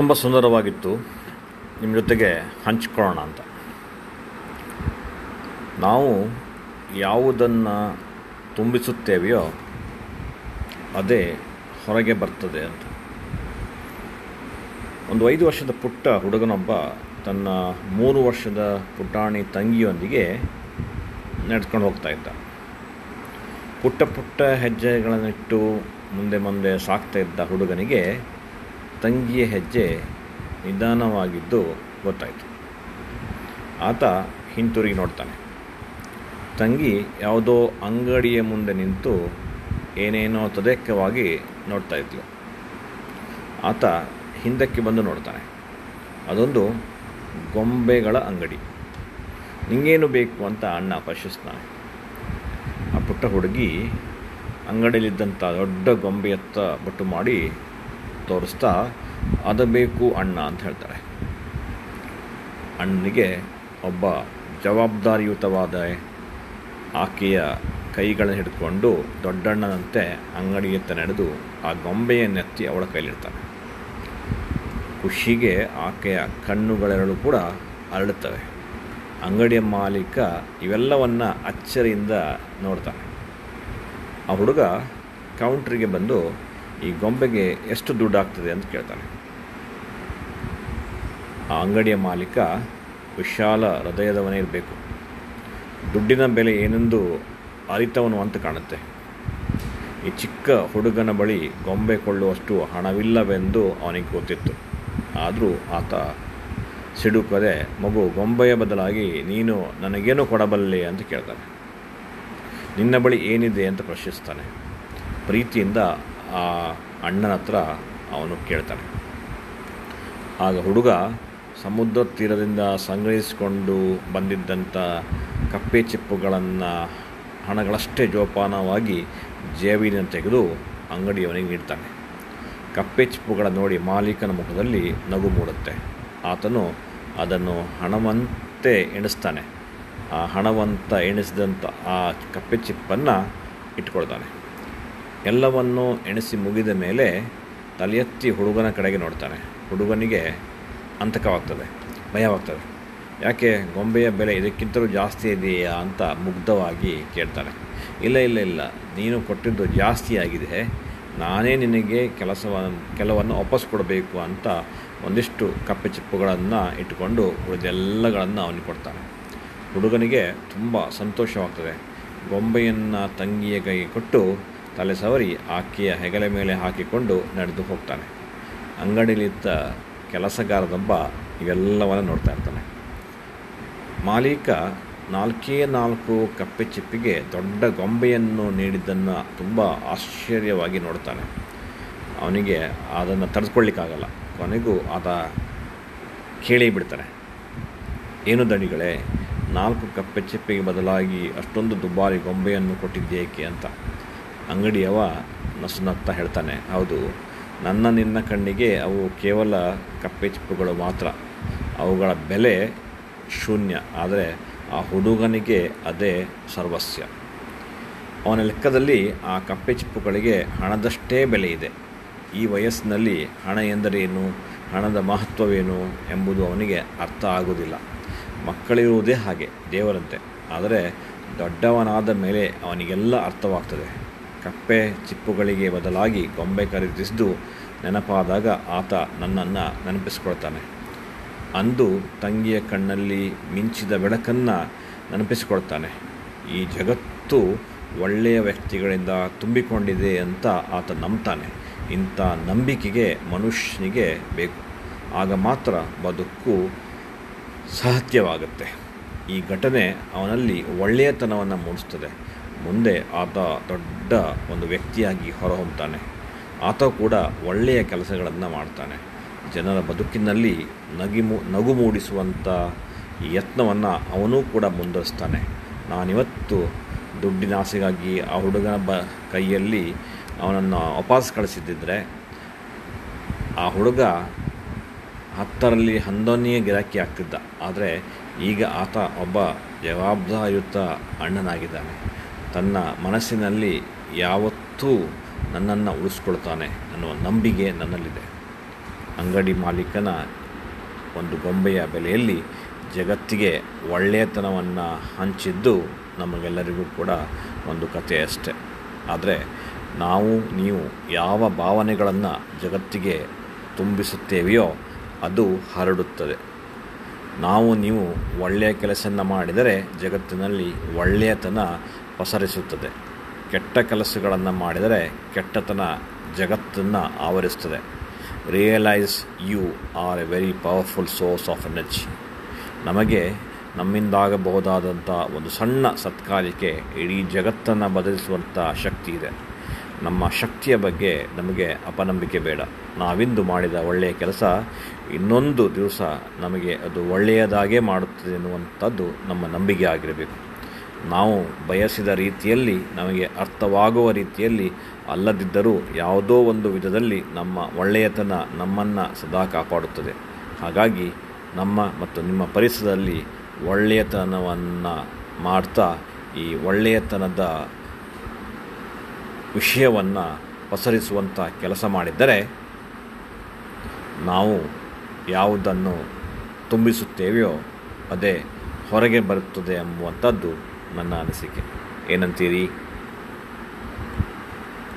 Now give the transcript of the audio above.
ತುಂಬ ಸುಂದರವಾಗಿತ್ತು. ನಿಮ್ಮ ಜೊತೆಗೆ ಹಂಚ್ಕೊಳ್ಳೋಣ ಅಂತ. ನಾವು ಯಾವುದನ್ನು ತುಂಬಿಸುತ್ತೇವೆಯೋ ಅದೇ ಹೊರಗೆ ಬರ್ತದೆ ಅಂತ. ಒಂದು ಐದು ವರ್ಷದ ಪುಟ್ಟ ಹುಡುಗನೊಬ್ಬ ತನ್ನ ಮೂರು ವರ್ಷದ ಪುಟಾಣಿ ತಂಗಿಯೊಂದಿಗೆ ನಡ್ಕೊಂಡು ಹೋಗ್ತಾ ಇದ್ದ. ಪುಟ್ಟ ಪುಟ್ಟ ಹೆಜ್ಜೆಗಳನ್ನಿಟ್ಟು ಮುಂದೆ ಮುಂದೆ ಸಾಕ್ತಾ ಇದ್ದ ಹುಡುಗನಿಗೆ ತಂಗಿಯ ಹೆಜ್ಜೆ ನಿಧಾನವಾಗಿದ್ದು ಗೊತ್ತಾಯಿತು. ಆತ ಹಿಂತಿರುಗಿ ನೋಡ್ತಾನೆ. ತಂಗಿ ಯಾವುದೋ ಅಂಗಡಿಯ ಮುಂದೆ ನಿಂತು ಏನೇನೋ ತದೇಕವಾಗಿ ನೋಡ್ತಾ ಇದ್ಲು. ಆತ ಹಿಂದಕ್ಕೆ ಬಂದು ನೋಡ್ತಾನೆ. ಅದೊಂದು ಗೊಂಬೆಗಳ ಅಂಗಡಿ. ನಿಂಗೇನು ಬೇಕು ಅಂತ ಅಣ್ಣ ಪ್ರಶ್ನಿಸ್ತಾನೆ. ಆ ಪುಟ್ಟ ಹುಡುಗಿ ಅಂಗಡಿಯಲ್ಲಿದ್ದಂಥ ದೊಡ್ಡ ಗೊಂಬೆಯತ್ತ ಬಟ್ಟು ಮಾಡಿ ತೋರಿಸ್ತಾ, ಅದು ಬೇಕು ಅಣ್ಣ ಅಂತ ಹೇಳ್ತಾರೆ. ಅಣ್ಣನಿಗೆ ಒಬ್ಬ ಜವಾಬ್ದಾರಿಯುತವಾದ ಆಕೆಯ ಕೈಗಳನ್ನು ಹಿಡ್ಕೊಂಡು ದೊಡ್ಡಣ್ಣನಂತೆ ಅಂಗಡಿಯತ್ತ ನಡೆದು ಆ ಗೊಂಬೆಯನ್ನೆತ್ತಿ ಅವಳ ಕೈಲಿಡ್ತಾನೆ. ಖುಷಿಗೆ ಆಕೆಯ ಕಣ್ಣುಗಳೆರಡು ಕೂಡ ಅರಳುತ್ತವೆ. ಅಂಗಡಿಯ ಮಾಲೀಕ ಇವೆಲ್ಲವನ್ನು ಅಚ್ಚರಿಯಿಂದ ನೋಡ್ತಾನೆ. ಆ ಹುಡುಗ ಕೌಂಟ್ರಿಗೆ ಬಂದು ಈ ಗೊಂಬೆಗೆ ಎಷ್ಟು ದುಡ್ಡು ಆಗ್ತದೆ ಅಂತ ಕೇಳ್ತಾನೆ. ಆ ಅಂಗಡಿಯ ಮಾಲೀಕ ವಿಶಾಲ ಹೃದಯದವನೇ ಇರಬೇಕು. ದುಡ್ಡಿನ ಬೆಲೆ ಏನೆಂದು ಅರಿತವನು ಅಂತ ಕಾಣುತ್ತೆ. ಈ ಚಿಕ್ಕ ಹುಡುಗನ ಬಳಿ ಗೊಂಬೆ ಕೊಳ್ಳುವಷ್ಟು ಹಣವಿಲ್ಲವೆಂದು ಅವನಿಗೆ ಗೊತ್ತಿತ್ತು. ಆದರೂ ಆತ ಸಿಡುಕದೆ, ಮಗು, ಗೊಂಬೆಯ ಬದಲಾಗಿ ನೀನು ನನಗೇನು ಕೊಡಬಲ್ಲೆ? ಅಂತ ಕೇಳ್ತಾನೆ. ನಿನ್ನ ಬಳಿ ಏನಿದೆ? ಅಂತ ಪ್ರಶ್ನಿಸ್ತಾನೆ. ಪ್ರೀತಿಯಿಂದ ಆ ಅಣ್ಣನ ಹತ್ರ ಅವನು ಕೇಳ್ತಾನೆ. ಆಗ ಹುಡುಗ ಸಮುದ್ರ ತೀರದಿಂದ ಸಂಗ್ರಹಿಸಿಕೊಂಡು ಬಂದಿದ್ದಂಥ ಕಪ್ಪೆ ಚಿಪ್ಪುಗಳನ್ನು ಹಣಗಳಷ್ಟೇ ಜೋಪಾನವಾಗಿ ಜೇಬಿನ ತೆಗೆದು ಅಂಗಡಿಯವನಿಗೆ ನೀಡ್ತಾನೆ. ಕಪ್ಪೆ ಚಿಪ್ಪುಗಳ ನೋಡಿ ಮಾಲೀಕನ ಮುಖದಲ್ಲಿ ನಗು ಮೂಡುತ್ತೆ. ಆತನು ಅದನ್ನು ಹಣವಂತೆ ಎಣಿಸ್ತಾನೆ. ಆ ಹಣವಂತ ಎಣಿಸಿದಂಥ ಆ ಕಪ್ಪೆ ಚಿಪ್ಪನ್ನು ಇಟ್ಕೊಳ್ತಾನೆ. ಎಲ್ಲವನ್ನೂ ಎಣಿಸಿ ಮುಗಿದ ಮೇಲೆ ತಲೆಯೆತ್ತಿ ಹುಡುಗನ ಕಡೆಗೆ ನೋಡ್ತಾನೆ. ಹುಡುಗನಿಗೆ ಅಂತಕವಾಗ್ತದೆ ಭಯವಾಗ್ತದೆ. ಯಾಕೆ, ಗೊಂಬೆಯ ಬೆಲೆ ಇದಕ್ಕಿಂತಲೂ ಜಾಸ್ತಿ ಇದೆಯಾ ಅಂತ ಮುಗ್ಧವಾಗಿ ಕೇಳ್ತಾನೆ. ಇಲ್ಲ ಇಲ್ಲ ಇಲ್ಲ, ನೀನು ಕೊಟ್ಟಿದ್ದು ಜಾಸ್ತಿ ಆಗಿದೆ. ನಾನೇ ನಿನಗೆ ಕೆಲಸವನ್ನು ಕೆಲವನ್ನು ವಾಪಸ್ ಕೊಡಬೇಕು ಅಂತ ಒಂದಿಷ್ಟು ಕಪ್ಪೆ ಚಿಪ್ಪುಗಳನ್ನು ಇಟ್ಟುಕೊಂಡು ಉಳಿದೆಲ್ಲಗಳನ್ನು ಅವನಿಗೆ ಕೊಡ್ತಾನೆ. ಹುಡುಗನಿಗೆ ತುಂಬ ಸಂತೋಷವಾಗ್ತದೆ. ಗೊಂಬೆಯನ್ನು ತಂಗಿಯ ಕೈಗೆ ಕೊಟ್ಟು ತಲೆ ಸವರಿ ಆಕೆಯ ಹೆಗಲ ಮೇಲೆ ಹಾಕಿಕೊಂಡು ನಡೆದು ಹೋಗ್ತಾನೆ. ಅಂಗಡಿಯಲ್ಲಿದ್ದ ಕೆಲಸಗಾರದೊಬ್ಬ ಇವೆಲ್ಲವನ್ನು ನೋಡ್ತಾ ಇರ್ತಾನೆ. ಮಾಲೀಕ ನಾಲ್ಕೇ ನಾಲ್ಕು ಕಪ್ಪೆ ಚಿಪ್ಪಿಗೆ ದೊಡ್ಡ ಗೊಂಬೆಯನ್ನು ನೀಡಿದ್ದನ್ನು ತುಂಬ ಆಶ್ಚರ್ಯವಾಗಿ ನೋಡ್ತಾನೆ. ಅವನಿಗೆ ಅದನ್ನು ತಡೆದುಕೊಳ್ಳಿಕ್ಕಾಗಲ್ಲ. ಕೊನೆಗೂ ಆತ ಕೇಳಿ ಬಿಡ್ತಾನೆ. ಏನು ದಣಿಗಳೇ, ನಾಲ್ಕು ಕಪ್ಪೆ ಚಿಪ್ಪಿಗೆ ಬದಲಾಗಿ ಅಷ್ಟೊಂದು ದುಬಾರಿ ಗೊಂಬೆಯನ್ನು ಕೊಟ್ಟಿದ್ದೇಕೆ ಅಂತ. ಅಂಗಡಿಯವ ನಸುನಗ್ತಾ ಹೇಳ್ತಾನೆ. ಹೌದು, ನನ್ನ ನಿನ್ನ ಕಣ್ಣಿಗೆ ಅವು ಕೇವಲ ಕಪ್ಪೆ ಚಿಪ್ಪುಗಳು ಮಾತ್ರ. ಅವುಗಳ ಬೆಲೆ ಶೂನ್ಯ, ಆದರೆ ಆ ಹುಡುಗನಿಗೆ ಅದೇ ಸರ್ವಸ್ಯ. ಅವನ ಲೆಕ್ಕದಲ್ಲಿ ಆ ಕಪ್ಪೆ ಚಿಪ್ಪುಗಳಿಗೆ ಹಣದಷ್ಟೇ ಬೆಲೆ ಇದೆ. ಈ ವಯಸ್ಸಿನಲ್ಲಿ ಹಣ ಎಂದರೇನು, ಹಣದ ಮಹತ್ವವೇನು ಎಂಬುದು ಅವನಿಗೆ ಅರ್ಥ ಆಗುವುದಿಲ್ಲ. ಮಕ್ಕಳಿರುವುದೇ ಹಾಗೆ, ದೇವರಂತೆ. ಆದರೆ ದೊಡ್ಡವನಾದ ಮೇಲೆ ಅವನಿಗೆಲ್ಲ ಅರ್ಥವಾಗ್ತದೆ. ಕಪ್ಪೆ ಚಿಪ್ಪುಗಳಿಗೆ ಬದಲಾಗಿ ಗೊಂಬೆ ಖರೀದಿಸಿದ್ದು ನೆನಪಾದಾಗ ಆತ ನನ್ನನ್ನು ನೆನಪಿಸಿಕೊಳ್ತಾನೆ. ಅಂದು ತಂಗಿಯ ಕಣ್ಣಲ್ಲಿ ಮಿಂಚಿದ ಬೆಳಕನ್ನು ನೆನಪಿಸಿಕೊಳ್ತಾನೆ. ಈ ಜಗತ್ತು ಒಳ್ಳೆಯ ವ್ಯಕ್ತಿಗಳಿಂದ ತುಂಬಿಕೊಂಡಿದೆ ಅಂತ ಆತ ನಂಬ್ತಾನೆ. ಇಂಥ ನಂಬಿಕೆಗೆ ಮನುಷ್ಯನಿಗೆ ಬೇಕು. ಆಗ ಮಾತ್ರ ಬದುಕು ಸಾಧ್ಯವಾಗುತ್ತೆ ಈ ಘಟನೆ ಅವನಲ್ಲಿ ಒಳ್ಳೆಯತನವನ್ನು ಮೂಡಿಸ್ತದೆ. ಮುಂದೆ ಆತ ದೊಡ್ಡ ಒಂದು ವ್ಯಕ್ತಿಯಾಗಿ ಹೊರಹೊಮ್ತಾನೆ. ಆತ ಕೂಡ ಒಳ್ಳೆಯ ಕೆಲಸಗಳನ್ನು ಮಾಡ್ತಾನೆ. ಜನರ ಬದುಕಿನಲ್ಲಿ ನಗಿಮು ನಗು ಮೂಡಿಸುವಂಥ ಯತ್ನವನ್ನು ಅವನೂ ಕೂಡ ಮುಂದುವರಿಸ್ತಾನೆ ನಾನಿವತ್ತು ದುಡ್ಡಿನ ಆಸೆಗಾಗಿ ಆ ಹುಡುಗನ ಬ, ಕೈಯಲ್ಲಿ ಅವನನ್ನು ವಾಪಸ್ ಕಳಿಸಿದ್ದಿದ್ರೆ, ಆ ಹುಡುಗ ಹತ್ತರಲ್ಲಿ ಹನ್ನೊಂದನೇ ಗಿರಾಕಿ ಆಗ್ತಿದ್ದ. ಆದರೆ ಈಗ ಆತ ಒಬ್ಬ ಜವಾಬ್ದಾರಿಯುತ ಅಣ್ಣನಾಗಿದ್ದಾನೆ. ತನ್ನ ಮನಸ್ಸಿನಲ್ಲಿ ಯಾವತ್ತೂ ನನ್ನನ್ನು ಉಳಿಸ್ಕೊಳ್ತಾನೆ ಅನ್ನುವ ನಂಬಿಕೆ ನನ್ನಲ್ಲಿದೆ. ಅಂಗಡಿ ಮಾಲೀಕನ ಒಂದು ಗೊಂಬೆಯ ಬೆಲೆಯಲ್ಲಿ ಜಗತ್ತಿಗೆ ಒಳ್ಳೆಯತನವನ್ನು ಹಂಚಿದ್ದು ನಮಗೆಲ್ಲರಿಗೂ ಕೂಡ ಒಂದು ಕಥೆ ಅಷ್ಟೆ. ಆದರೆ ನಾವು, ನೀವು ಯಾವ ಭಾವನೆಗಳನ್ನು ಜಗತ್ತಿಗೆ ತುಂಬಿಸುತ್ತೇವೆಯೋ ಅದು ಹರಡುತ್ತದೆ. ನಾವು, ನೀವು ಒಳ್ಳೆಯ ಕೆಲಸವನ್ನು ಮಾಡಿದರೆ ಜಗತ್ತಿನಲ್ಲಿ ಒಳ್ಳೆಯತನ ಪಸರಿಸುತ್ತದೆ. ಕೆಟ್ಟ ಕೆಲಸಗಳನ್ನು ಮಾಡಿದರೆ ಕೆಟ್ಟತನ ಜಗತ್ತನ್ನು ಆವರಿಸ್ತದೆ realise you are a very powerful source of energy ನಮಗೆ ನಮ್ಮಿಂದಾಗಬಹುದಾದಂಥ ಒಂದು ಸಣ್ಣ ಸತ್ಕಾರ್ಯಕ್ಕೆ ಇಡೀ ಜಗತ್ತನ್ನು ಬದಲಿಸುವಂಥ ಶಕ್ತಿ ಇದೆ. ನಮ್ಮ ಶಕ್ತಿಯ ಬಗ್ಗೆ ನಮಗೆ ಅಪನಂಬಿಕೆ ಬೇಡ. ನಾವಿಂದು ಮಾಡಿದ ಒಳ್ಳೆಯ ಕೆಲಸ ಇನ್ನೊಂದು ದಿವಸ ನಮಗೆ ಅದು ಒಳ್ಳೆಯದಾಗೇ ಮಾಡುತ್ತದೆ ಎನ್ನುವಂಥದ್ದು ನಮ್ಮ ನಂಬಿಕೆ ಆಗಿರಬೇಕು. ನಾವು ಬಯಸಿದ ರೀತಿಯಲ್ಲಿ, ನಮಗೆ ಅರ್ಥವಾಗುವ ರೀತಿಯಲ್ಲಿ ಅಲ್ಲದಿದ್ದರೂ ಯಾವುದೋ ಒಂದು ವಿಧದಲ್ಲಿ ನಮ್ಮ ಒಳ್ಳೆಯತನ ನಮ್ಮನ್ನು ಸದಾ ಕಾಪಾಡುತ್ತದೆ. ಹಾಗಾಗಿ ನಮ್ಮ ಮತ್ತು ನಿಮ್ಮ ಪರಿಸರದಲ್ಲಿ ಒಳ್ಳೆಯತನವನ್ನು ಮಾಡ್ತಾ, ಈ ಒಳ್ಳೆಯತನದ ವಿಷಯವನ್ನು ಪಸರಿಸುವಂಥ ಕೆಲಸ ಮಾಡಿದ್ದರೆ, ನಾವು ಯಾವುದನ್ನು ತುಂಬಿಸುತ್ತೇವೆಯೋ ಅದೇ ಹೊರಗೆ ಬರುತ್ತದೆ ಎಂಬುವಂಥದ್ದು മനസ്സിക്കും ഇനം തിരി